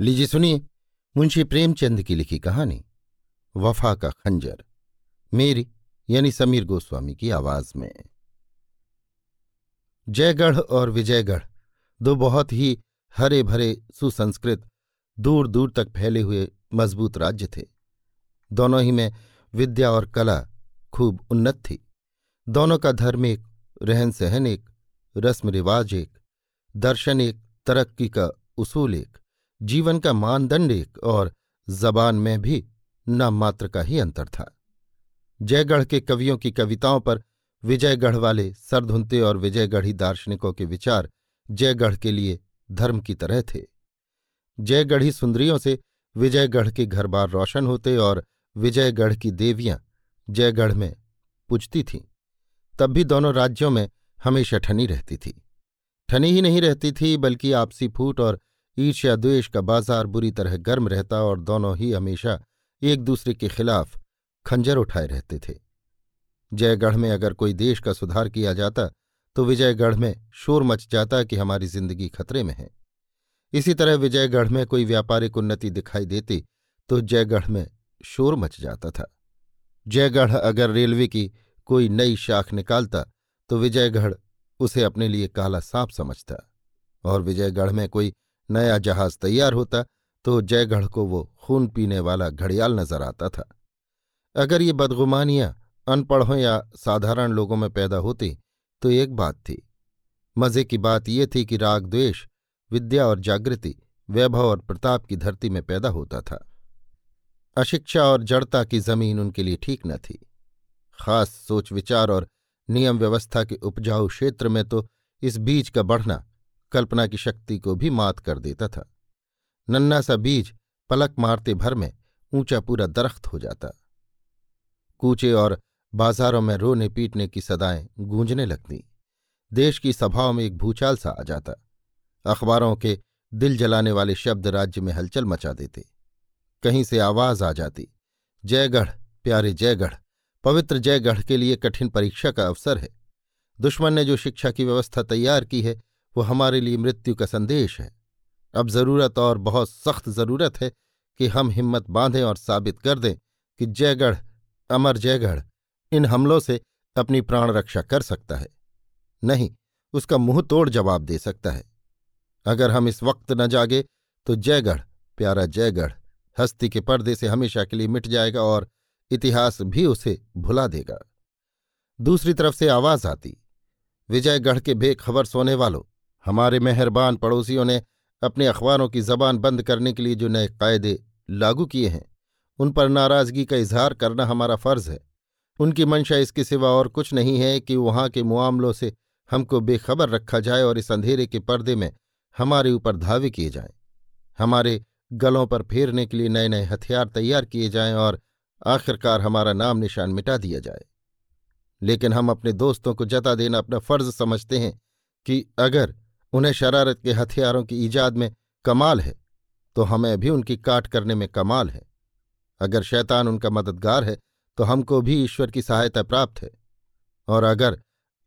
लीजिए सुनिए, मुंशी प्रेमचंद की लिखी कहानी, वफा का खंजर, मेरी यानी समीर गोस्वामी की आवाज़ में। जयगढ़ और विजयगढ़ दो बहुत ही हरे भरे सुसंस्कृत दूर दूर तक फैले हुए मज़बूत राज्य थे। दोनों ही में विद्या और कला खूब उन्नत थी। दोनों का धर्म एक रहन सहन एक रस्म रिवाज एक, दर्शन एक, तरक्की का उसूल एक। जीवन का मानदंड एक और जबान में भी नाममात्र का ही अंतर था। जयगढ़ के कवियों की कविताओं पर विजयगढ़ वाले सरधुनते और विजयगढ़ी दार्शनिकों के विचार जयगढ़ के लिए धर्म की तरह थे। जयगढ़ी सुंदरियों से विजयगढ़ के घर बार रोशन होते और विजयगढ़ की देवियाँ जयगढ़ में पूजती थीं। तब भी दोनों राज्यों में हमेशा ठनी रहती थी। ठनी ही नहीं रहती थी, बल्कि आपसी फूट और ईर्ष्या, द्वेष का बाज़ार बुरी तरह गर्म रहता और दोनों ही हमेशा एक दूसरे के खिलाफ खंजर उठाए रहते थे। जयगढ़ में अगर कोई देश का सुधार किया जाता तो विजयगढ़ में शोर मच जाता कि हमारी ज़िंदगी खतरे में है। इसी तरह विजयगढ़ में कोई व्यापारिक उन्नति दिखाई देती तो जयगढ़ में शोर मच जाता था। जयगढ़ अगर रेलवे की कोई नई शाख निकालता तो विजयगढ़ उसे अपने लिए काला सांप समझता और विजयगढ़ में कोई नया जहाज़ तैयार होता तो जयगढ़ को वो खून पीने वाला घड़ियाल नज़र आता था। अगर ये बदगुमानियाँ अनपढ़ों या साधारण लोगों में पैदा होती तो एक बात थी। मज़े की बात ये थी कि राग द्वेष, विद्या और जागृति, वैभव और प्रताप की धरती में पैदा होता था। अशिक्षा और जड़ता की ज़मीन उनके लिए ठीक न थी। खास सोच विचार और नियम व्यवस्था के उपजाऊ क्षेत्र में तो इस बीज का बढ़ना कल्पना की शक्ति को भी मात कर देता था। नन्ना सा बीज पलक मारते भर में ऊँचा पूरा दरख्त हो जाता। कूचे और बाजारों में रोने पीटने की सदाएँ गूंजने लगती। देश की सभाओं में एक भूचाल सा आ जाता। अखबारों के दिल जलाने वाले शब्द राज्य में हलचल मचा देते। कहीं से आवाज़ आ जाती, जयगढ़, प्यारे जयगढ़, पवित्र जयगढ़ के लिए कठिन परीक्षा का अवसर है। दुश्मन ने जो शिक्षा की व्यवस्था तैयार की है वो हमारे लिए मृत्यु का संदेश है। अब ज़रूरत और बहुत सख्त ज़रूरत है कि हम हिम्मत बांधें और साबित कर दें कि जयगढ़, अमर जयगढ़, इन हमलों से अपनी प्राण रक्षा कर सकता है। नहीं, उसका मुँह तोड़ जवाब दे सकता है। अगर हम इस वक्त न जागे तो जयगढ़, प्यारा जयगढ़, हस्ती के पर्दे से हमेशा के लिए मिट जाएगा और इतिहास भी उसे भुला देगा। दूसरी तरफ़ से आवाज़ आती, विजयगढ़ के बेखबर सोने वालों हमारे मेहरबान पड़ोसियों ने अपने अखबारों की जबान बंद करने के लिए जो नए कायदे लागू किए हैं, उन पर नाराज़गी का इजहार करना हमारा फ़र्ज़ है। उनकी मंशा इसके सिवा और कुछ नहीं है कि वहाँ के मामलों से हमको बेखबर रखा जाए और इस अंधेरे के पर्दे में हमारे ऊपर धावे किए जाएँ। हमारे गलों पर फेरने के लिए नए नए हथियार तैयार किए जाएँ और आखिरकार हमारा नाम निशान मिटा दिया जाए। लेकिन हम अपने दोस्तों को जता देना अपना फ़र्ज़ समझते हैं कि अगर उन्हें शरारत के हथियारों की ईजाद में कमाल है तो हमें भी उनकी काट करने में कमाल है। अगर शैतान उनका मददगार है तो हमको भी ईश्वर की सहायता प्राप्त है। और अगर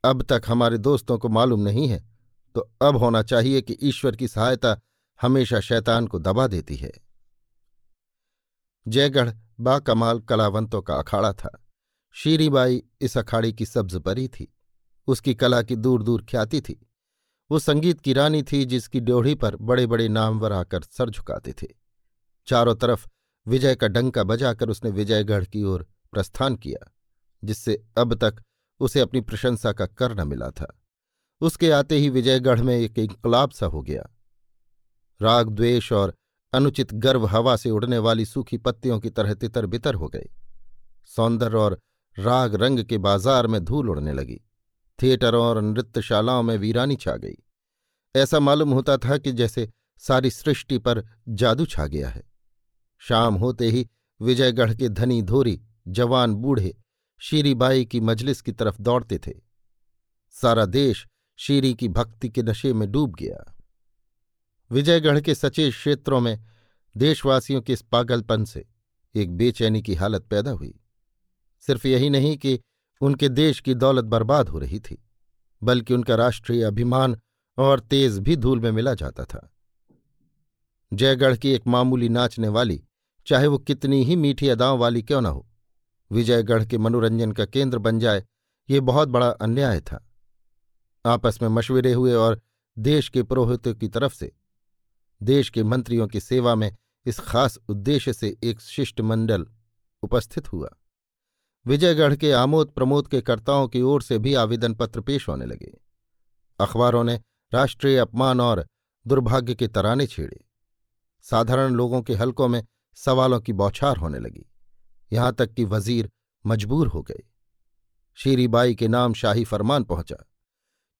अब तक हमारे दोस्तों को मालूम नहीं है तो अब होना चाहिए कि ईश्वर की सहायता हमेशा शैतान को दबा देती है। जयगढ़ बाकमाल कलावंतों का अखाड़ा था। शीरीबाई इस अखाड़े की सब्ज परी थी। उसकी कला की दूर दूर ख्याति थी। वो संगीत की रानी थी जिसकी ड्योढ़ी पर बड़े बड़े नामवर आकर सर झुकाते थे। चारों तरफ़ विजय का डंका बजाकर उसने विजयगढ़ की ओर प्रस्थान किया, जिससे अब तक उसे अपनी प्रशंसा का कर न मिला था। उसके आते ही विजयगढ़ में एक इंकलाब सा हो गया। राग, द्वेष और अनुचित गर्व हवा से उड़ने वाली सूखी पत्तियों की तरह तितर बितर हो गए सौंदर्य और राग रंग के बाज़ार में धूल उड़ने लगी। थिएटरों और नृत्यशालाओं में वीरानी छा गई। ऐसा मालूम होता था कि जैसे सारी सृष्टि पर जादू छा गया है। शाम होते ही विजयगढ़ के धनी धोरी, जवान बूढ़े शीरीबाई की मजलिस की तरफ़ दौड़ते थे। सारा देश शीरी की भक्ति के नशे में डूब गया। विजयगढ़ के सचे क्षेत्रों में देशवासियों के इस पागलपन से एक बेचैनी की हालत पैदा हुई। सिर्फ़ यही नहीं कि उनके देश की दौलत बर्बाद हो रही थी, बल्कि उनका राष्ट्रीय अभिमान और तेज भी धूल में मिला जाता था। जयगढ़ की एक मामूली नाचने वाली, चाहे वो कितनी ही मीठी अदाओं वाली क्यों न हो, विजयगढ़ के मनोरंजन का केंद्र बन जाए, ये बहुत बड़ा अन्याय था। आपस में मशवरे हुए और देश के पुरोहितों की तरफ़ से, देश के मंत्रियों की सेवा में इस खास उद्देश्य से एक शिष्टमंडल उपस्थित हुआ। विजयगढ़ के आमोद प्रमोद के कर्ताओं की ओर से भी आवेदन पत्र पेश होने लगे। अखबारों ने राष्ट्रीय अपमान और दुर्भाग्य के तराने छेड़े। साधारण लोगों के हलकों में सवालों की बौछार होने लगी। यहाँ तक कि वज़ीर मजबूर हो गए। शीरीबाई के नाम शाही फरमान पहुँचा।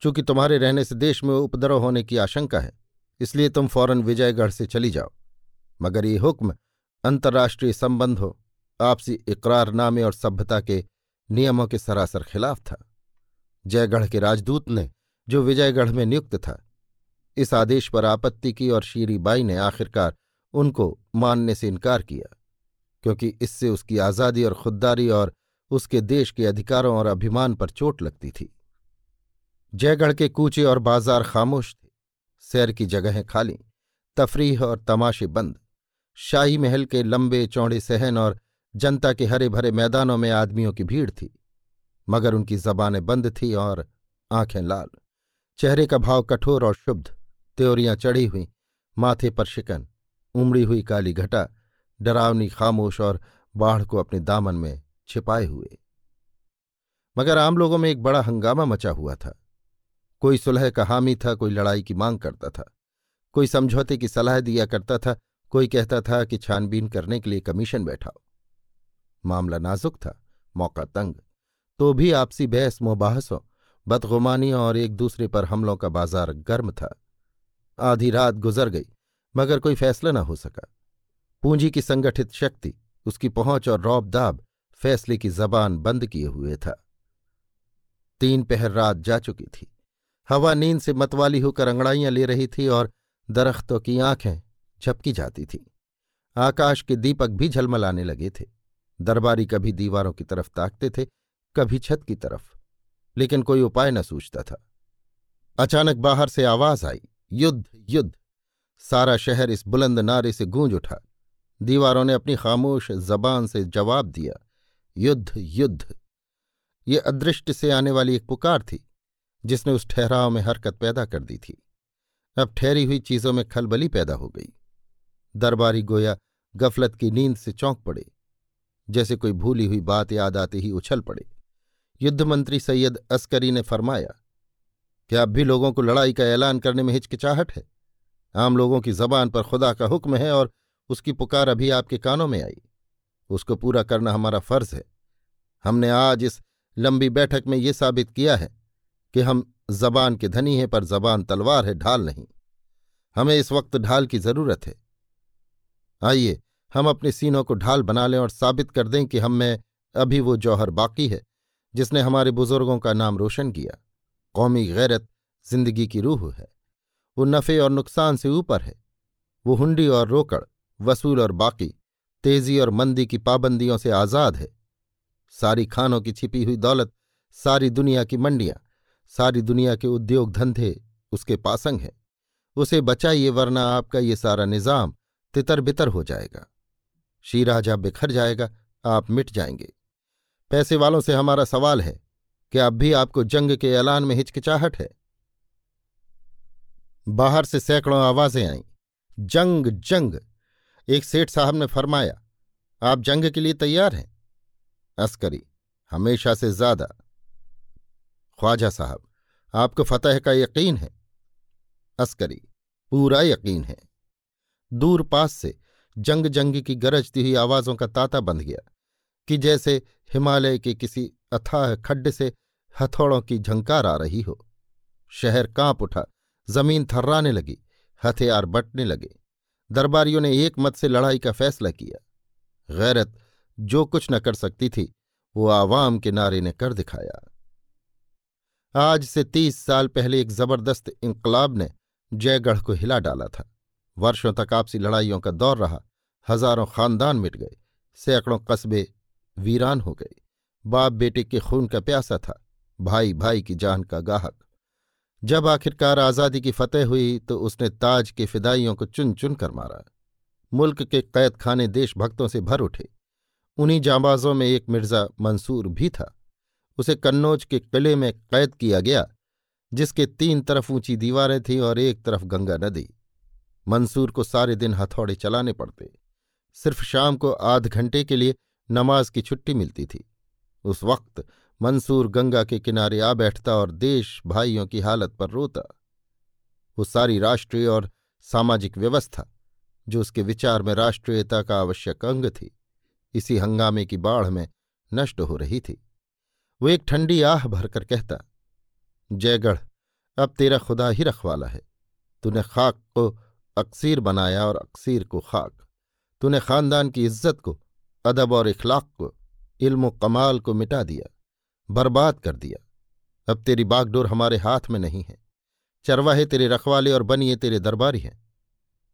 चूँकि तुम्हारे रहने से देश में उपद्रव होने की आशंका है, इसलिए तुम फ़ौरन विजयगढ़ से चली जाओ। मगर ये हुक्म अंतर्राष्ट्रीय संबंधों आपसी इकरारनामे और सभ्यता के नियमों के सरासर खिलाफ था। जयगढ़ के राजदूत ने, जो विजयगढ़ में नियुक्त था, इस आदेश पर आपत्ति की और शीरीबाई ने आखिरकार उनको मानने से इनकार किया, क्योंकि इससे उसकी आज़ादी और खुददारी और उसके देश के अधिकारों और अभिमान पर चोट लगती थी। जयगढ़ के कूचे और बाज़ार खामोश थे, सैर की जगहें खाली, तफरीह और तमाशे बंद, शाही महल के लंबे चौड़े सहन और जनता के हरे भरे मैदानों में आदमियों की भीड़ थी, मगर उनकी जबानें बंद थी और आँखें लाल। चेहरे का भाव कठोर और शुद्ध, त्योरियाँ चढ़ी हुई, माथे पर शिकन, उमड़ी हुई काली घटा, डरावनी खामोश और बाढ़ को अपने दामन में छिपाए हुए। मगर आम लोगों में एक बड़ा हंगामा मचा हुआ था। कोई सुलह का हामी था, कोई लड़ाई की मांग करता था। कोई समझौते की सलाह दिया करता था, कोई कहता था कि छानबीन करने के लिए कमीशन बैठाओ। मामला नाजुक था, मौका तंग। तो भी आपसी बहस मुबाहसों बदगुमानियों और एक दूसरे पर हमलों का बाज़ार गर्म था। आधी रात गुजर गई, मगर कोई फैसला न हो सका। पूंजी की संगठित शक्ति, उसकी पहुँच और रौबदाब फैसले की जबान बंद किए हुए था। तीन पहर रात जा चुकी थी। हवा नींद से मतवाली होकर अंगड़ाइयाँ ले रही थी और दरख्तों की आँखें झपकी जाती थी। आकाश के दीपक भी झलमलाने लगे थे। दरबारी कभी दीवारों की तरफ़ ताकते थे, कभी छत की तरफ़, लेकिन कोई उपाय न सूझता था। अचानक बाहर से आवाज़ आई, युद्ध युद्ध! सारा शहर इस बुलंद नारे से गूंज उठा। दीवारों ने अपनी खामोश जबान से जवाब दिया, युद्ध युद्ध! ये अदृष्ट से आने वाली एक पुकार थी, जिसने उस ठहराव में हरकत पैदा कर दी थी। अब ठहरी हुई चीज़ों में खलबली पैदा हो गई। दरबारी गोया गफलत की नींद से चौंक पड़े। जैसे कोई भूली हुई बात याद आते ही उछल पड़े। युद्ध मंत्री सैयद अस्करी ने फरमाया, क्या अब भी लोगों को लड़ाई का ऐलान करने में हिचकिचाहट है? आम लोगों की जबान पर खुदा का हुक्म है और उसकी पुकार अभी आपके कानों में आई। उसको पूरा करना हमारा फ़र्ज़ है। हमने आज इस लंबी बैठक में ये साबित किया है कि हम जबान के धनी हैं, पर जबान तलवार है, ढाल नहीं। हमें इस वक्त ढाल की ज़रूरत है। आइए हम अपने सीनों को ढाल बना लें और साबित कर दें कि हम में अभी वो जौहर बाकी है, जिसने हमारे बुज़ुर्गों का नाम रोशन किया। कौमी गैरत ज़िंदगी की रूह है। वो नफ़े और नुकसान से ऊपर है। वो हुंडी और रोकड़, वसूल और बाकी, तेज़ी और मंदी की पाबंदियों से आज़ाद है। सारी खानों की छिपी हुई दौलत, सारी दुनिया की मंडियाँ, सारी दुनिया के उद्योग धंधे उसके पासंग हैं। उसे बचाइए वरना आपका ये सारा निज़ाम तितर बितर हो जाएगा। शीराजा बिखर जाएगा, आप मिट जाएँगे। पैसे वालों से हमारा सवाल है कि अब भी आपको जंग के ऐलान में हिचकिचाहट है? बाहर से सैकड़ों आवाज़ें आईं। जंग जंग! एक सेठ साहब ने फरमाया, आप जंग के लिए तैयार हैं? अस्करी, हमेशा से ज़्यादा। ख्वाजा साहब, आपको फतह का यकीन है? अस्करी, पूरा यकीन है। दूर पास से जंग जंग की गरजती हुई आवाजों का ताता बंध गया, कि जैसे हिमालय के किसी अथाह खड्ड से हथौड़ों की झंकार आ रही हो। शहर काँप उठा, ज़मीन थर्राने लगी, हथियार बटने लगे। दरबारियों ने एक मत से लड़ाई का फैसला किया। गैरत जो कुछ न कर सकती थी, वो आवाम के नारे ने कर दिखाया। आज से तीस साल पहले एक ज़बरदस्त इंकलाब ने जयगढ़ को हिला डाला था। वर्षों तक आपसी लड़ाइयों का दौर रहा। हज़ारों खानदान मिट गए। सैकड़ों कस्बे वीरान हो गए। बाप बेटे के खून का प्यासा था। भाई भाई की जान का गाहक। जब आखिरकार आज़ादी की फतेह हुई तो उसने ताज के फिदाइयों को चुन चुन कर मारा। मुल्क के कैद खाने देशभक्तों से भर उठे। उन्हीं जांबाजों में एक मिर्ज़ा मंसूर भी था। उसे कन्नौज के किले में कैद किया गया, जिसके तीन तरफ़ ऊँची दीवारें थीं और एक तरफ़ गंगा नदी। मंसूर को सारे दिन हथौड़े चलाने पड़ते। सिर्फ़ शाम को आध घंटे के लिए नमाज़ की छुट्टी मिलती थी। उस वक्त मंसूर गंगा के किनारे आ बैठता और देश भाइयों की हालत पर रोता। वो सारी राष्ट्रीय और सामाजिक व्यवस्था, जो उसके विचार में राष्ट्रीयता का आवश्यक अंग थी, इसी हंगामे की बाढ़ में नष्ट हो रही थी। वो एक ठंडी आह भरकर कहता, जयगढ़, अब तेरा खुदा ही रखवाला है। तूने खाक को अक्सीर बनाया और अक्सीर को खाक। तूने खानदान की इज़्ज़त को, अदब और इखलाक को, इल्म कमाल को मिटा दिया, बर्बाद कर दिया। अब तेरी बागडोर हमारे हाथ में नहीं है। चरवाहे तेरे रखवाले और बनिए तेरे दरबारी हैं।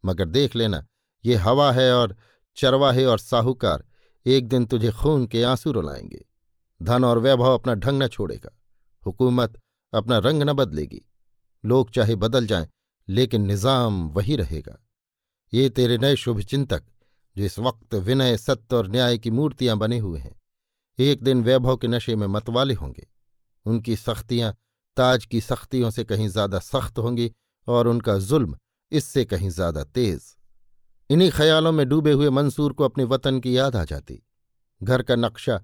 मगर देख लेना, ये हवा है और चरवाहे और साहूकार एक दिन तुझे खून के आँसू रुलाएँगे। धन और वैभव अपना ढंग न छोड़ेगा। हुकूमत अपना रंग न बदलेगी। लोग चाहे बदल जाएँ लेकिन निज़ाम वही रहेगा। ये तेरे नए शुभचिंतक जो इस वक्त विनय, सत्य और न्याय की मूर्तियाँ बने हुए हैं, एक दिन वैभव के नशे में मतवाले होंगे। उनकी सख्तियाँ ताज की सख्तियों से कहीं ज़्यादा सख्त होंगी और उनका जुल्म इससे कहीं ज़्यादा तेज। इन्हीं ख्यालों में डूबे हुए मंसूर को अपने वतन की याद आ जाती। घर का नक्शा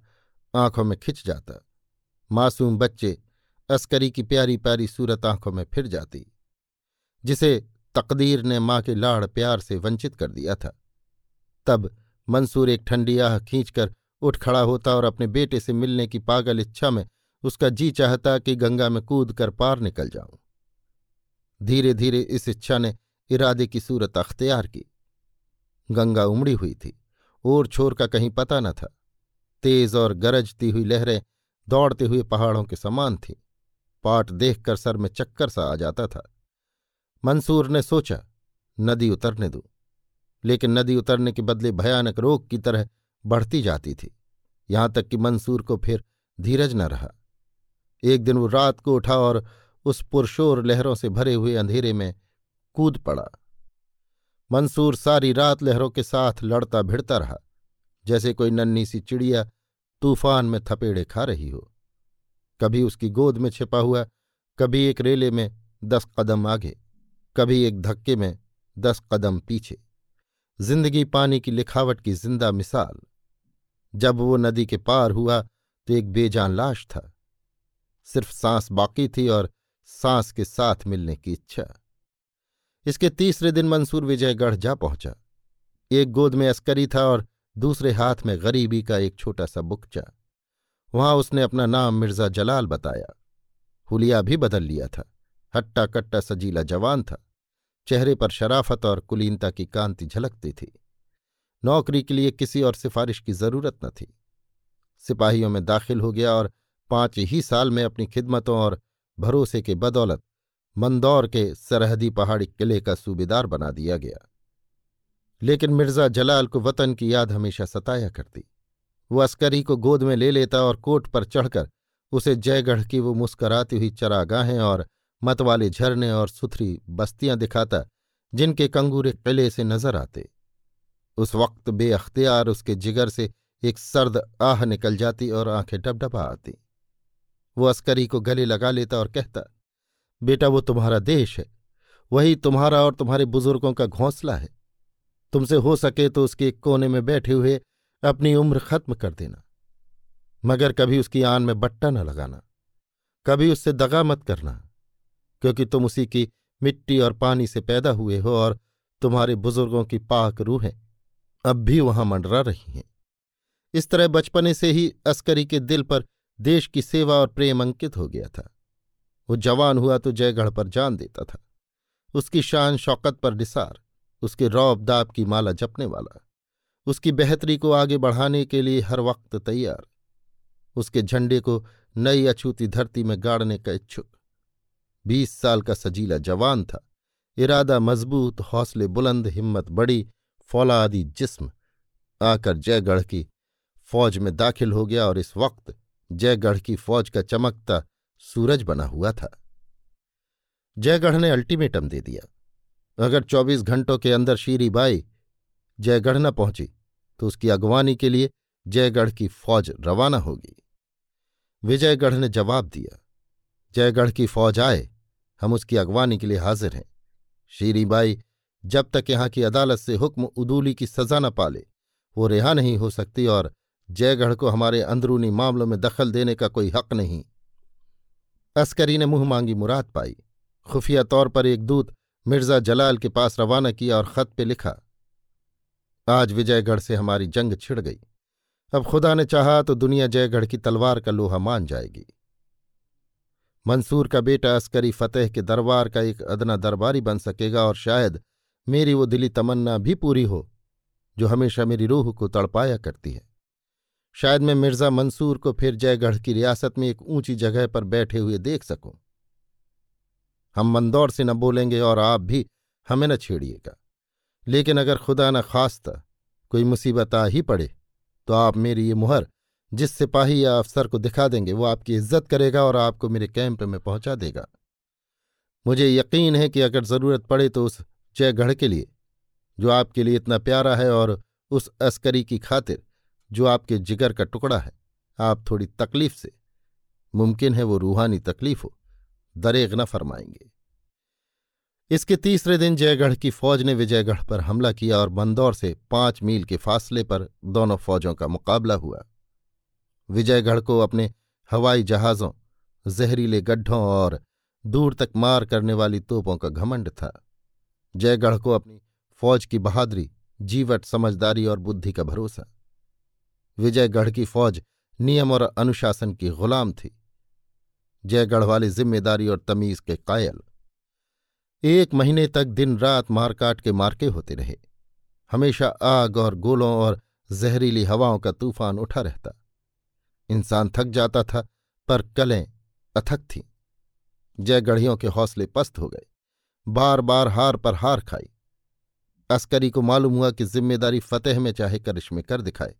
आँखों में खिंच जाता। मासूम बच्चे अस्करी की प्यारी प्यारी सूरत आँखों में फिर जाती। जिसे तकदीर ने माँ के लाड़ प्यार से वंचित कर दिया था। तब मंसूर एक ठंडी आह खींचकर उठ खड़ा होता और अपने बेटे से मिलने की पागल इच्छा में उसका जी चाहता कि गंगा में कूद कर पार निकल जाऊँ। धीरे धीरे इस इच्छा ने इरादे की सूरत अख्तियार की। गंगा उमड़ी हुई थी, ओर छोर का कहीं पता न था। तेज और गरजती हुई लहरें दौड़ते हुए पहाड़ों के समान थीं। पाट देखकर सर में चक्कर सा आ जाता था। मंसूर ने सोचा, नदी उतरने दो। लेकिन नदी उतरने के बदले भयानक रोग की तरह बढ़ती जाती थी। यहाँ तक कि मंसूर को फिर धीरज न रहा। एक दिन वो रात को उठा और उस पुरशोर लहरों से भरे हुए अंधेरे में कूद पड़ा। मंसूर सारी रात लहरों के साथ लड़ता भिड़ता रहा, जैसे कोई नन्ही सी चिड़िया तूफ़ान में थपेड़े खा रही हो। कभी उसकी गोद में छिपा हुआ, कभी एक रेले में दस कदम आगे। कभी एक धक्के में दस कदम पीछे। ज़िंदगी पानी की लिखावट की ज़िंदा मिसाल। जब वो नदी के पार हुआ तो एक बेजान लाश था। सिर्फ़ सांस बाकी थी और सांस के साथ मिलने की इच्छा। इसके तीसरे दिन मंसूर विजयगढ़ जा पहुँचा। एक गोद में अस्करी था और दूसरे हाथ में गरीबी का एक छोटा सा बुकचा। वहाँ उसने अपना नाम मिर्ज़ा जलाल बताया। हुलिया भी बदल लिया था। हट्टा कट्टा सजीला जवान था। चेहरे पर शराफत और कुलीनता की कांति झलकती थी। नौकरी के लिए किसी और सिफारिश की ज़रूरत न थी। सिपाहियों में दाखिल हो गया और पाँच ही साल में अपनी खिदमतों और भरोसे के बदौलत मंदौर के सरहदी पहाड़ी किले का सूबेदार बना दिया गया। लेकिन मिर्ज़ा जलाल को वतन की याद हमेशा सताया करती। वो अस्करी को गोद में ले लेता और कोट पर चढ़कर उसे जयगढ़ की वो मुस्कराती हुई चरागाहें और मतवाले झरने और सुथरी बस्तियाँ दिखाता, जिनके कंगूरे किले से नज़र आते। उस वक्त बेअख्तियार उसके जिगर से एक सर्द आह निकल जाती और आँखें डबडबा आती। वो अस्करी को गले लगा लेता और कहता, बेटा, वो तुम्हारा देश है। वही तुम्हारा और तुम्हारे बुज़ुर्गों का घोंसला है। तुमसे हो सके तो उसके एक कोने में बैठे हुए अपनी उम्र खत्म कर देना, मगर कभी उसकी आन में बट्टा न लगाना। कभी उससे दगा मत करना। क्योंकि तुम उसी की मिट्टी और पानी से पैदा हुए हो और तुम्हारे बुज़ुर्गों की पाक रूहें अब भी वहाँ मंडरा रही हैं। इस तरह बचपने से ही अस्करी के दिल पर देश की सेवा और प्रेम अंकित हो गया था। वो जवान हुआ तो जयगढ़ पर जान देता था। उसकी शान शौकत पर निसार, उसके रौब दाब की माला जपने वाला, उसकी बेहतरी को आगे बढ़ाने के लिए हर वक्त तैयार, उसके झंडे को नई अछूती धरती में गाड़ने का इच्छुक। बीस साल का सजीला जवान था। इरादा मज़बूत, हौसले बुलंद, हिम्मत बड़ी, फौलादी जिस्म। आकर जयगढ़ की फौज में दाखिल हो गया और इस वक्त जयगढ़ की फौज का चमकता सूरज बना हुआ था। जयगढ़ ने अल्टीमेटम दे दिया। अगर 24 घंटों के अंदर शीरीबाई जयगढ़ न पहुँची तो उसकी अगवानी के लिए जयगढ़ की फौज रवाना होगी। विजयगढ़ ने जवाब दिया। जयगढ़ की फौज आए हम उसकी अगवानी के लिए हाजिर हैं। शीरीबाई जब तक यहाँ की अदालत से हुक्म उदूली की सजा न पाले, वो रिहा नहीं हो सकती और जयगढ़ को हमारे अंदरूनी मामलों में दखल देने का कोई हक नहीं। अस्करी ने मुँह मांगी मुराद पाई। खुफिया तौर पर एक दूत मिर्ज़ा जलाल के पास रवाना किया और खत पे लिखा, आज विजयगढ़ से हमारी जंग छिड़ गई। अब खुदा ने चाहा तो दुनिया जयगढ़ की तलवार का लोहा मान जाएगी। मंसूर का बेटा अस्करी फतेह के दरबार का एक अदना दरबारी बन सकेगा और शायद मेरी वो दिली तमन्ना भी पूरी हो, जो हमेशा मेरी रूह को तड़पाया करती है। शायद मैं मिर्ज़ा मंसूर को फिर जयगढ़ की रियासत में एक ऊँची जगह पर बैठे हुए देख सकूँ। हम मंदौर से न बोलेंगे और आप भी हमें न छेड़िएगा। लेकिन अगर खुदा न खास्ता कोई मुसीबत आ ही पड़े तो आप मेरी ये मुहर जिस सिपाही या अफसर को दिखा देंगे, वो आपकी इज़्ज़त करेगा और आपको मेरे कैंप में पहुँचा देगा। मुझे यकीन है कि अगर ज़रूरत पड़े तो उस जयगढ़ के लिए, जो आपके लिए इतना प्यारा है और उस अस्करी की खातिर, जो आपके जिगर का टुकड़ा है। आप थोड़ी तकलीफ़ से, मुमकिन है वो रूहानी तकलीफ़ हो, दरेग न फरमाएँगे। इसके तीसरे दिन जयगढ़ की फौज ने विजयगढ़ पर हमला किया और बंदौर से पाँच मील के फासले पर दोनों फौजों का मुकाबला हुआ। विजयगढ़ को अपने हवाई जहाज़ों, जहरीले गड्ढों और दूर तक मार करने वाली तोपों का घमंड था। जयगढ़ को अपनी फौज की बहादुरी, जीवट, समझदारी और बुद्धि का भरोसा। विजयगढ़ की फौज नियम और अनुशासन की गुलाम थी। जयगढ़ वाले ज़िम्मेदारी और तमीज के कायल। एक महीने तक दिन रात मारकाट के मार्के होते रहे। हमेशा आग और गोलों और जहरीली हवाओं का तूफ़ान उठा रहता। इंसान थक जाता था, पर कलें अथक थीं। जयगढ़ियों के हौसले पस्त हो गए। बार बार हार पर हार खाई। अस्करी को मालूम हुआ कि ज़िम्मेदारी फतेह में चाहे करिश्मे कर दिखाए,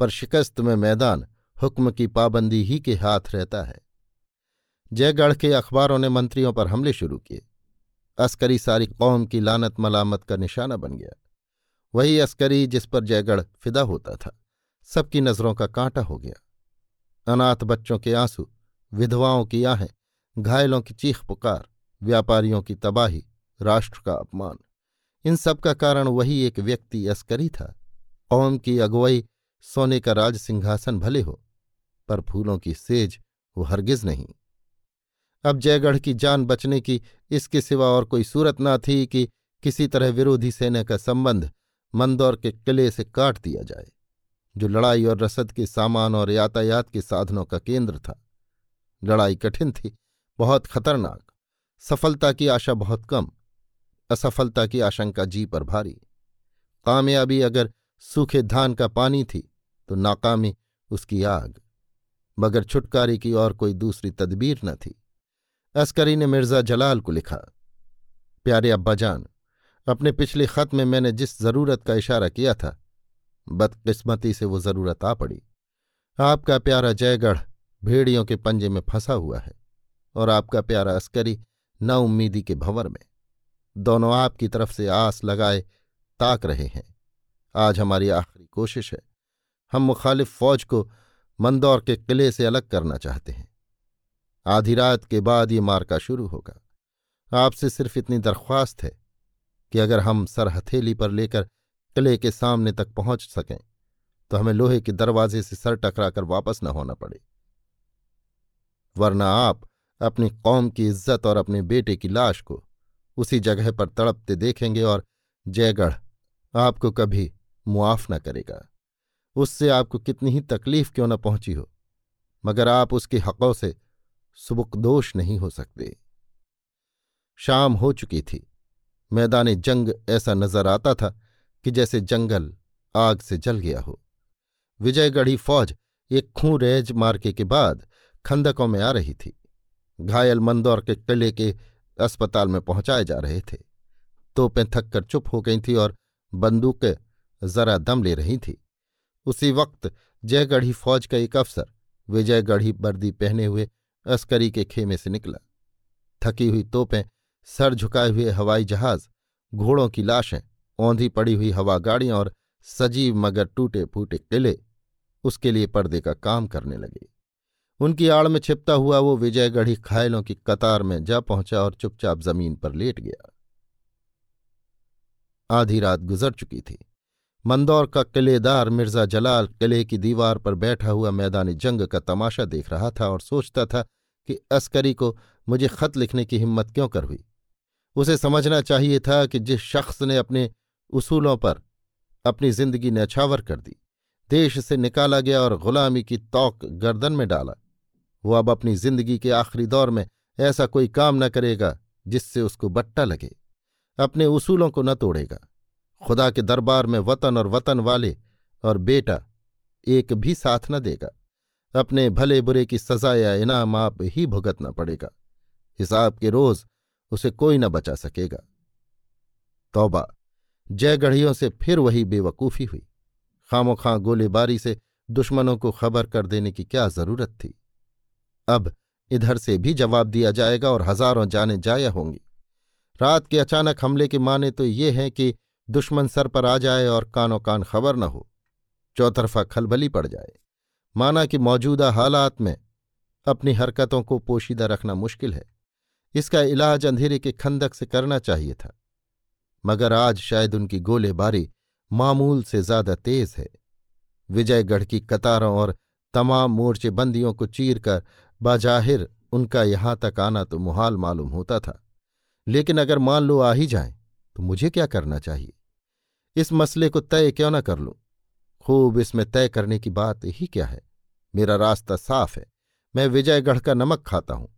पर शिकस्त में मैदान हुक्म की पाबंदी ही के हाथ रहता है। जयगढ़ के अखबारों ने मंत्रियों पर हमले शुरू किए। अस्करी सारी कौम की लानत मलामत का निशाना बन गया। वही अस्करी जिस पर जयगढ़ फिदा होता था, सबकी नज़रों का कांटा हो गया। अनाथ बच्चों के आँसू, विधवाओं की आहें, घायलों की चीख पुकार, व्यापारियों की तबाही, राष्ट्र का अपमान। इन सब का कारण वही एक व्यक्ति अस्करी था। कौम की अगुवाई सोने का राज सिंहासन भले हो, पर फूलों की सेज वो हरगिज नहीं। अब जयगढ़ की जान बचने की इसके सिवा और कोई सूरत ना थी कि किसी तरह विरोधी सेना का संबंध मंदौर के किले से काट दिया जाए। जो लड़ाई और रसद के सामान और यातायात के साधनों का केंद्र था। लड़ाई कठिन थी, बहुत खतरनाक। सफलता की आशा बहुत कम, असफलता की आशंका जी पर भारी। कामयाबी अगर सूखे धान का पानी थी तो नाकामी उसकी आग, मगर छुटकारे की और कोई दूसरी तदबीर न थी। अस्करी ने मिर्ज़ा जलाल को लिखा, प्यारे अब्बाजान, अपने पिछले खत में मैंने जिस ज़रूरत का इशारा किया था बदकिस्मती से वो ज़रूरत आ पड़ी। आपका प्यारा जयगढ़ भेड़ियों के पंजे में फंसा हुआ है और आपका प्यारा अस्करी नाउम्मीदी के भंवर में। दोनों आपकी तरफ़ से आस लगाए ताक रहे हैं। आज हमारी आखिरी कोशिश है। हम मुखालिफ फौज को मंदौर के किले से अलग करना चाहते हैं। आधी रात के बाद ये मार्का शुरू होगा। आपसे सिर्फ़ इतनी दरख्वास्त है कि अगर हम सर हथेली पर लेकर किले के सामने तक पहुँच सकें तो हमें लोहे के दरवाजे से सर टकराकर वापस न होना पड़े। वरना आप अपनी कौम की इज़्ज़त और अपने बेटे की लाश को उसी जगह पर तड़पते देखेंगे और जयगढ़ आपको कभी मुआफ न करेगा। उससे आपको कितनी ही तकलीफ़ क्यों न पहुँची हो, मगर आप उसके हकों से सुबुकदोष नहीं हो सकते। शाम हो चुकी थी, मैदान जंग ऐसा नज़र आता था कि जैसे जंगल आग से जल गया हो। विजयगढ़ी फौज एक खूं रेज मार्के के बाद खंदकों में आ रही थी। घायल मंदौर के किले के अस्पताल में पहुँचाए जा रहे थे। तोपें थककर चुप हो गई थी और बंदूकें जरा दम ले रही थी। उसी वक्त जयगढ़ी फौज का एक अफसर विजयगढ़ी वर्दी पहने हुए अस्करी के खेमे से निकला। थकी हुई तोपें सर झुकाए हुए हवाई जहाज़ घोड़ों की लाशें औंधी पड़ी हुई हवा गाड़ियाँ और सजीव मगर टूटे फूटे किले उसके लिए पर्दे का काम करने लगे। उनकी आड़ में छिपता हुआ वो विजयगढ़ी खायलों की कतार में जा पहुँचा और चुपचाप ज़मीन पर लेट गया। आधी रात गुजर चुकी थी। मंदौर का किलेदार मिर्ज़ा जलाल किले की दीवार पर बैठा हुआ मैदानी जंग का तमाशा देख रहा था और सोचता था कि अस्करी को मुझे खत लिखने की हिम्मत क्यों कर हुई। उसे समझना चाहिए था कि जिस शख्स ने अपने उसूलों पर अपनी ज़िंदगी नछावर कर दी। देश से निकाला गया और गुलामी की तौक गर्दन में डाला। वो अब अपनी ज़िंदगी के आखिरी दौर में ऐसा कोई काम न करेगा जिससे उसको बट्टा लगे। अपने उसूलों को न तोड़ेगा। खुदा के दरबार में वतन और वतन वाले और बेटा एक भी साथ न देगा। अपने भले बुरे की सजा या इनाम आप ही भुगतना पड़ेगा। हिसाब के रोज उसे कोई न बचा सकेगा। तौबा जयगढ़ियों से फिर वही बेवकूफ़ी हुई। खामो खां गोलीबारी से दुश्मनों को खबर कर देने की क्या ज़रूरत थी? अब इधर से भी जवाब दिया जाएगा और हज़ारों जाने जाया होंगी। रात के अचानक हमले के माने तो ये हैं कि दुश्मन सर पर आ जाए और कानो कान खबर न हो। चौतरफा खलबली पड़ जाए। माना कि मौजूदा हालात में अपनी हरकतों को पोशीदा रखना मुश्किल है। इसका इलाज अंधेरे के खंदक से करना चाहिए था। मगर आज शायद उनकी गोलेबारी मामूल से ज़्यादा तेज है। विजयगढ़ की कतारों और तमाम मोर्चेबंदियों को चीर कर बाजाहिर उनका यहाँ तक आना तो मुहाल मालूम होता था। लेकिन अगर मान लो आ ही जाए तो मुझे क्या करना चाहिए? इस मसले को तय क्यों न कर लूँ? खूब इसमें तय करने की बात ही क्या है? मेरा रास्ता साफ़ है। मैं विजयगढ़ का नमक खाता हूँ।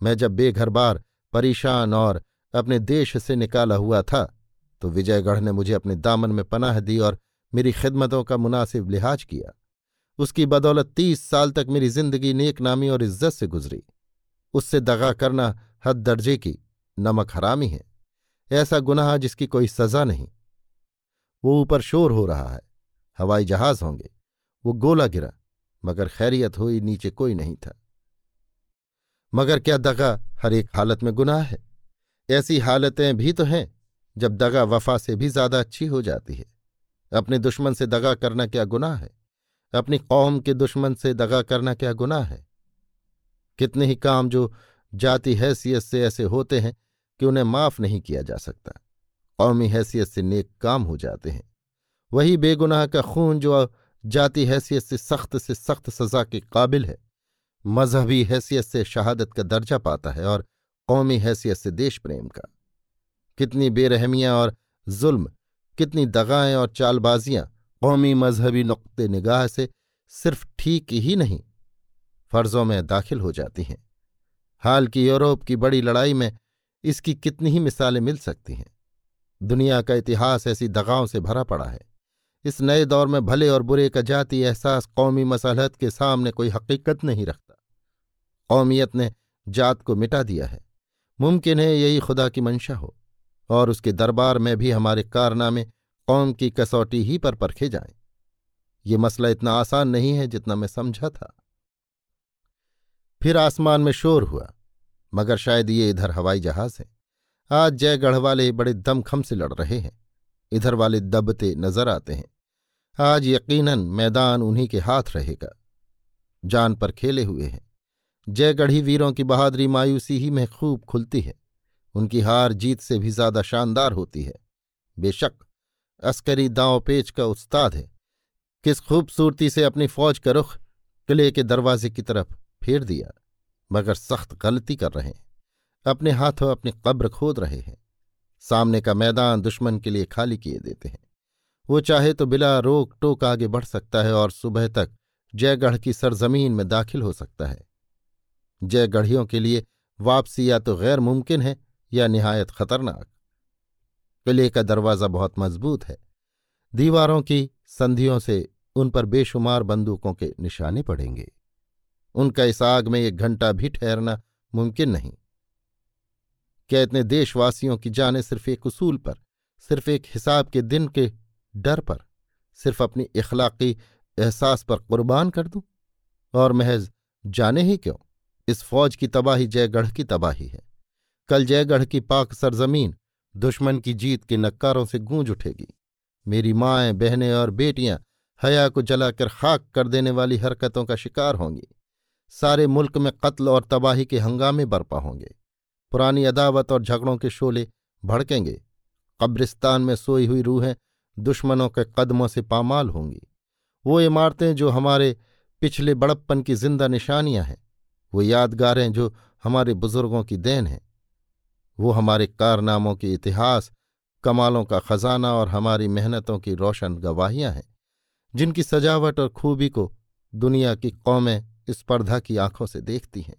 मैं जब बेघर बार परेशान और अपने देश से निकाला हुआ था। तो विजयगढ़ ने मुझे अपने दामन में पनाह दी और मेरी खिदमतों का मुनासिब लिहाज किया। उसकी बदौलत तीस साल तक मेरी ज़िंदगी नेक नामी और इज़्ज़त से गुजरी। उससे दगा करना हद दर्जे की नमक हरामी है। ऐसा गुनाह जिसकी कोई सजा नहीं। वो ऊपर शोर हो रहा है। हवाई जहाज़ होंगे। वो गोला गिरा, मगर खैरियत हुई नीचे कोई नहीं था। मगर क्या दगा हर एक हालत में गुनाह है? ऐसी हालतें भी तो हैं, जब दगा वफा से भी ज़्यादा अच्छी हो जाती है। अपने दुश्मन से दगा करना क्या गुनाह है? अपनी कौम के दुश्मन से दगा करना क्या गुनाह है? कितने ही काम जो जाति हैसियत से ऐसे होते हैं कि उन्हें माफ़ नहीं किया जा सकता, कौमी हैसियत से नेक काम हो जाते हैं। वही बेगुनाह का खून जो जाति हैसियत से सख्त से सख्त सजा के काबिल है, मजहबी हैसियत से शहादत का दर्जा पाता है और कौमी हैसियत से देश प्रेम का। कितनी बेरहमियाँ और जुल्म, कितनी दगाएँ और चालबाजियाँ कौमी मजहबी नुक़ निगाह से सिर्फ़ ठीक ही नहीं, फर्जों में दाखिल हो जाती हैं। हाल की यूरोप की बड़ी लड़ाई में इसकी कितनी ही मिसालें मिल सकती हैं। दुनिया का इतिहास ऐसी दगाओं से भरा पड़ा है। इस नए दौर में भले और बुरे का जाति एहसास कौमी मसलहत के सामने कोई हकीकत नहीं रखता। कौमियत ने जात को मिटा दिया है। मुमकिन है यही खुदा की मंशा हो, और उसके दरबार में भी हमारे कारनामे कौम की कसौटी ही पर परखे जाएँ। ये मसला इतना आसान नहीं है जितना मैं समझा था। फिर आसमान में शोर हुआ, मगर शायद ये इधर हवाई जहाज़ है। आज जयगढ़ वाले बड़े दमखम से लड़ रहे हैं, इधर वाले दबते नज़र आते हैं। आज यकीनन मैदान उन्हीं के हाथ रहेगा, जान पर खेले हुए हैं। जयगढ़ी वीरों की बहादुरी मायूसी ही में खूब खुलती है। उनकी हार जीत से भी ज़्यादा शानदार होती है। बेशक अस्करी दांव पेच का उस्ताद है। किस खूबसूरती से अपनी फौज का रुख किले के दरवाजे की तरफ़ फेर दिया, मगर सख्त गलती कर रहे हैं। अपने हाथों अपनी कब्र खोद रहे हैं। सामने का मैदान दुश्मन के लिए खाली किए देते हैं। वो चाहे तो बिला रोक टोक आगे बढ़ सकता है और सुबह तक जयगढ़ की सरजमीन में दाखिल हो सकता है। जयगढ़ियों के लिए वापसी या तो गैर मुमकिन है या निहायत खतरनाक। किले का दरवाज़ा बहुत मज़बूत है। दीवारों की संधियों से उन पर बेशुमार बंदूकों के निशाने पड़ेंगे। उनका इस आग में एक घंटा भी ठहरना मुमकिन नहीं। क्या इतने देशवासियों की जाने सिर्फ़ एक उसूल पर, सिर्फ़ एक हिसाब के दिन के डर पर, सिर्फ़ अपनी इखलाकी एहसास पर कुर्बान कर दूँ? और महज जाने ही क्यों? इस फौज की तबाही जयगढ़ की तबाही है। कल जयगढ़ की पाक सरजमीन दुश्मन की जीत के नक्कारों से गूंज उठेगी। मेरी माएँ, बहनें और बेटियाँ हया को जलाकर खाक कर देने वाली हरकतों का शिकार होंगी। सारे मुल्क में कत्ल और तबाही के हंगामे बरपा होंगे। पुरानी अदावत और झगड़ों के शोले भड़केंगे। कब्रिस्तान में सोई हुई रूहें दुश्मनों के कदमों से पामाल होंगी। वो इमारतें जो हमारे पिछले बड़प्पन की ज़िंदा निशानियाँ हैं वो यादगारें जो हमारे बुज़ुर्गों की देन हैं। वो हमारे कारनामों के इतिहास, कमालों का खजाना और हमारी मेहनतों की रोशन गवाहियाँ हैं, जिनकी सजावट और खूबी को दुनिया की कौमें स्पर्धा की आँखों से देखती हैं।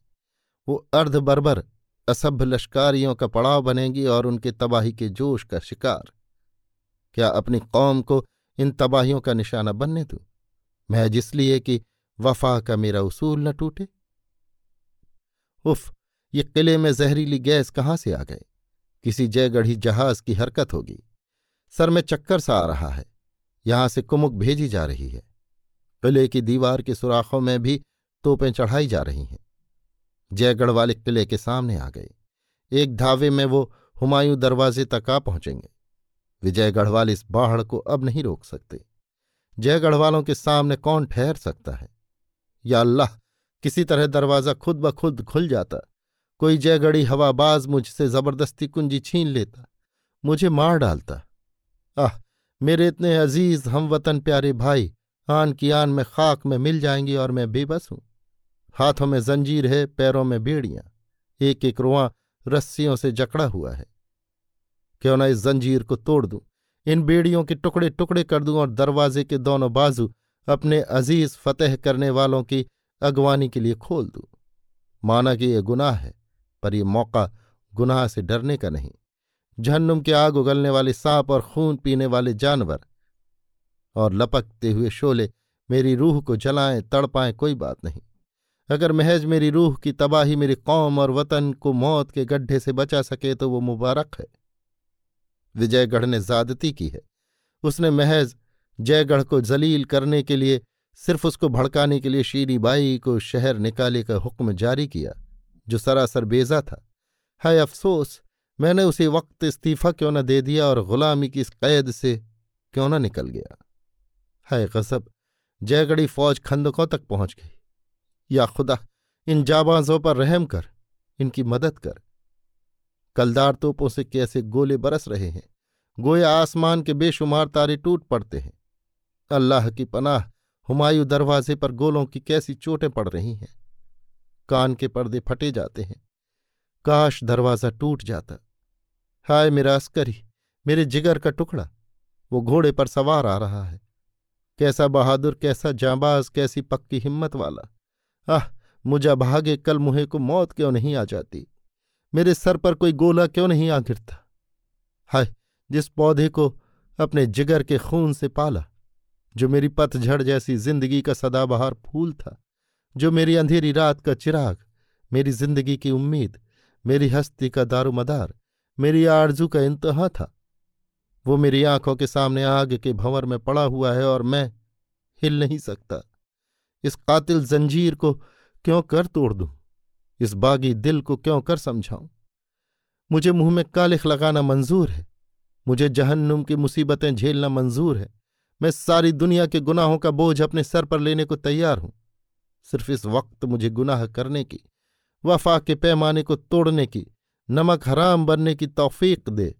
वो अर्ध बर्बर, असभ्य लश्कारियों का पड़ाव बनेंगी और उनके तबाही के जोश का शिकार। क्या अपनी कौम को इन तबाहियों का निशाना बनने दूँ? महज इसलिए कि वफा का मेरा उसूल न टूटे। उफ, ये किले में जहरीली गैस कहाँ से आ गए किसी जयगढ़ी जहाज़ की हरकत होगी। सर में चक्कर सा आ रहा है। यहाँ से कुमुक भेजी जा रही है। किले की दीवार के सुराखों में भी तोपें चढ़ाई जा रही हैं। जयगढ़ वाले किले के सामने आ गए। एक धावे में वो हुमायूं दरवाजे तक आ पहुँचेंगे। विजयगढ़ वाले इस बाढ़ को अब नहीं रोक सकते। जयगढ़ वालों के सामने कौन ठहर सकता है? या अल्लाह किसी तरह दरवाज़ा खुद ब खुद खुल जाता। कोई जयगढ़ी हवाबाज मुझसे ज़बरदस्ती कुंजी छीन लेता, मुझे मार डालता। आह, मेरे इतने अज़ीज़ हम वतन प्यारे भाई, आन की आन में खाक में मिल जाएँगी और मैं बेबस हूँ। हाथों में जंजीर है, पैरों में बेड़ियाँ। एक एक रुआ रस्सियों से जकड़ा हुआ है। क्यों ना इस जंजीर को तोड़ दूँ? इन बेड़ियों के टुकड़े टुकड़े कर दूँ और दरवाजे के दोनों बाजू अपने अज़ीज़ फतेह करने वालों की अगवानी के लिए खोल दूँ। माना कि यह गुनाह है, पर यह मौका गुनाह से डरने का नहीं। जहन्नुम के आग उगलने वाले सांप और खून पीने वाले जानवर और लपकते हुए शोले मेरी रूह को जलाएँ, तड़पाएँ कोई बात नहीं। अगर महज मेरी रूह की तबाही मेरी कौम और वतन को मौत के गड्ढे से बचा सके तो वो मुबारक है। विजयगढ़ ने ज्यादती की है। उसने महज जयगढ़ को जलील करने के लिए सिर्फ़ उसको भड़काने के लिए शीरी बाई को शहर निकाले का हुक्म जारी किया, जो सरासर बेजा था। हाय अफसोस, मैंने उसी वक्त इस्तीफा क्यों न दे दिया और गुलामी की इस कैद से क्यों न निकल गया? हाय गजब, जयगढ़ी फौज खंदकों तक पहुँच गई। या खुदा, इन जाबाजों पर रहम कर, इनकी मदद कर। कलदार तोपों से कैसे गोले बरस रहे हैं? गोया आसमान के बेशुमार तारे टूट पड़ते हैं। अल्लाह की पनाह हुमायूं दरवाजे पर गोलों की कैसी चोटें पड़ रही हैं। कान के पर्दे फटे जाते हैं। काश दरवाज़ा टूट जाता। हाय मेरा अस्करी, मेरे जिगर का टुकड़ा, वो घोड़े पर सवार आ रहा है। कैसा बहादुर, कैसा जांबाज, कैसी पक्की हिम्मत वाला। आह, मुझा भागे कल मुहे को मौत क्यों नहीं आ जाती? मेरे सर पर कोई गोला क्यों नहीं आ गिरता? हाय, जिस पौधे को अपने जिगर के खून से पाला जो मेरी पतझड़ जैसी ज़िंदगी का सदाबहार फूल था, जो मेरी अंधेरी रात का चिराग, मेरी ज़िंदगी की उम्मीद, मेरी हस्ती का दारुमदार, मेरी आरज़ू का इंतहा था। वो मेरी आँखों के सामने आग के भंवर में पड़ा हुआ है और मैं हिल नहीं सकता। इस कातिल जंजीर को क्यों कर तोड़ दूँ? इस बागी दिल को क्यों कर समझाऊं? मुझे मुँह में कालिख लगाना मंजूर है। मुझे जहन्नुम की मुसीबतें झेलना मंजूर है। मैं सारी दुनिया के गुनाहों का बोझ अपने सर पर लेने को तैयार हूँ। सिर्फ़ इस वक्त मुझे गुनाह करने की, वफा के पैमाने को तोड़ने की, नमक हराम बनने की तौफीक दे।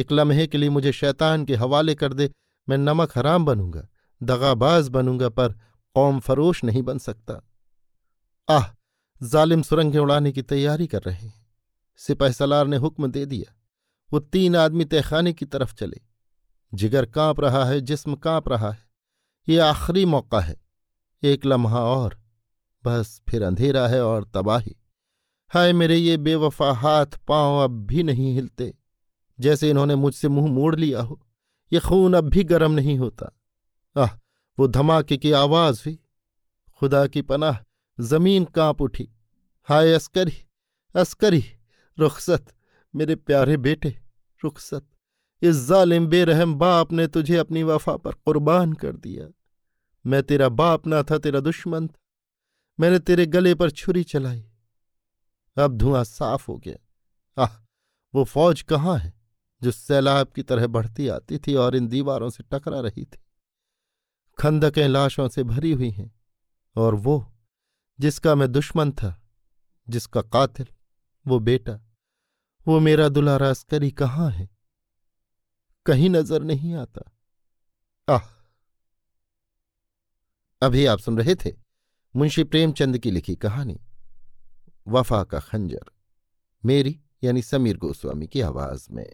एक लम्हे के लिए मुझे शैतान के हवाले कर दे, मैं नमक हराम बनूँगा, दगाबाज बनूँगा, पर कौम फरोश नहीं बन सकता। आह, जालिम सुरंगें उड़ाने की तैयारी कर रहे हैं। सिपह सलार ने हुक्म दे दिया। वो तीन आदमी तहखाने की तरफ़ चले। जिगर काँप रहा है, जिस्म काँप रहा है। ये आखिरी मौका है। एक लम्हा और, बस फिर अंधेरा है और तबाही। हाय मेरे ये बेवफा हाथ पाँव अब भी नहीं हिलते, जैसे इन्होंने मुझसे मुँह मोड़ लिया हो। ये खून अब भी गर्म नहीं होता। आह, वो धमाके की आवाज़ हुई। खुदा की पनाह, ज़मीन काँप उठी। हाय अस्करी अस्करी, रुखसत, मेरे प्यारे बेटे, रुखसत। इस जालिम बेरहम बाप ने तुझे अपनी वफा पर कुर्बान कर दिया। मैं तेरा बाप ना था, तेरा दुश्मन था। मैंने तेरे गले पर छुरी चलाई। अब धुआँ साफ़ हो गया। आह, वो फौज कहाँ है, जो सैलाब की तरह बढ़ती आती थी और इन दीवारों से टकरा रही थी? खंदकें लाशों से भरी हुई हैं, और वो, जिसका मैं दुश्मन था, जिसका कातिल, वो बेटा, वो मेरा दुलारा अस्करी कहाँ है? कहीं नज़र नहीं आता। आह! अभी आप सुन रहे थे मुंशी प्रेमचंद की लिखी कहानी, वफा का खंजर, मेरी यानी समीर गोस्वामी की आवाज़ में।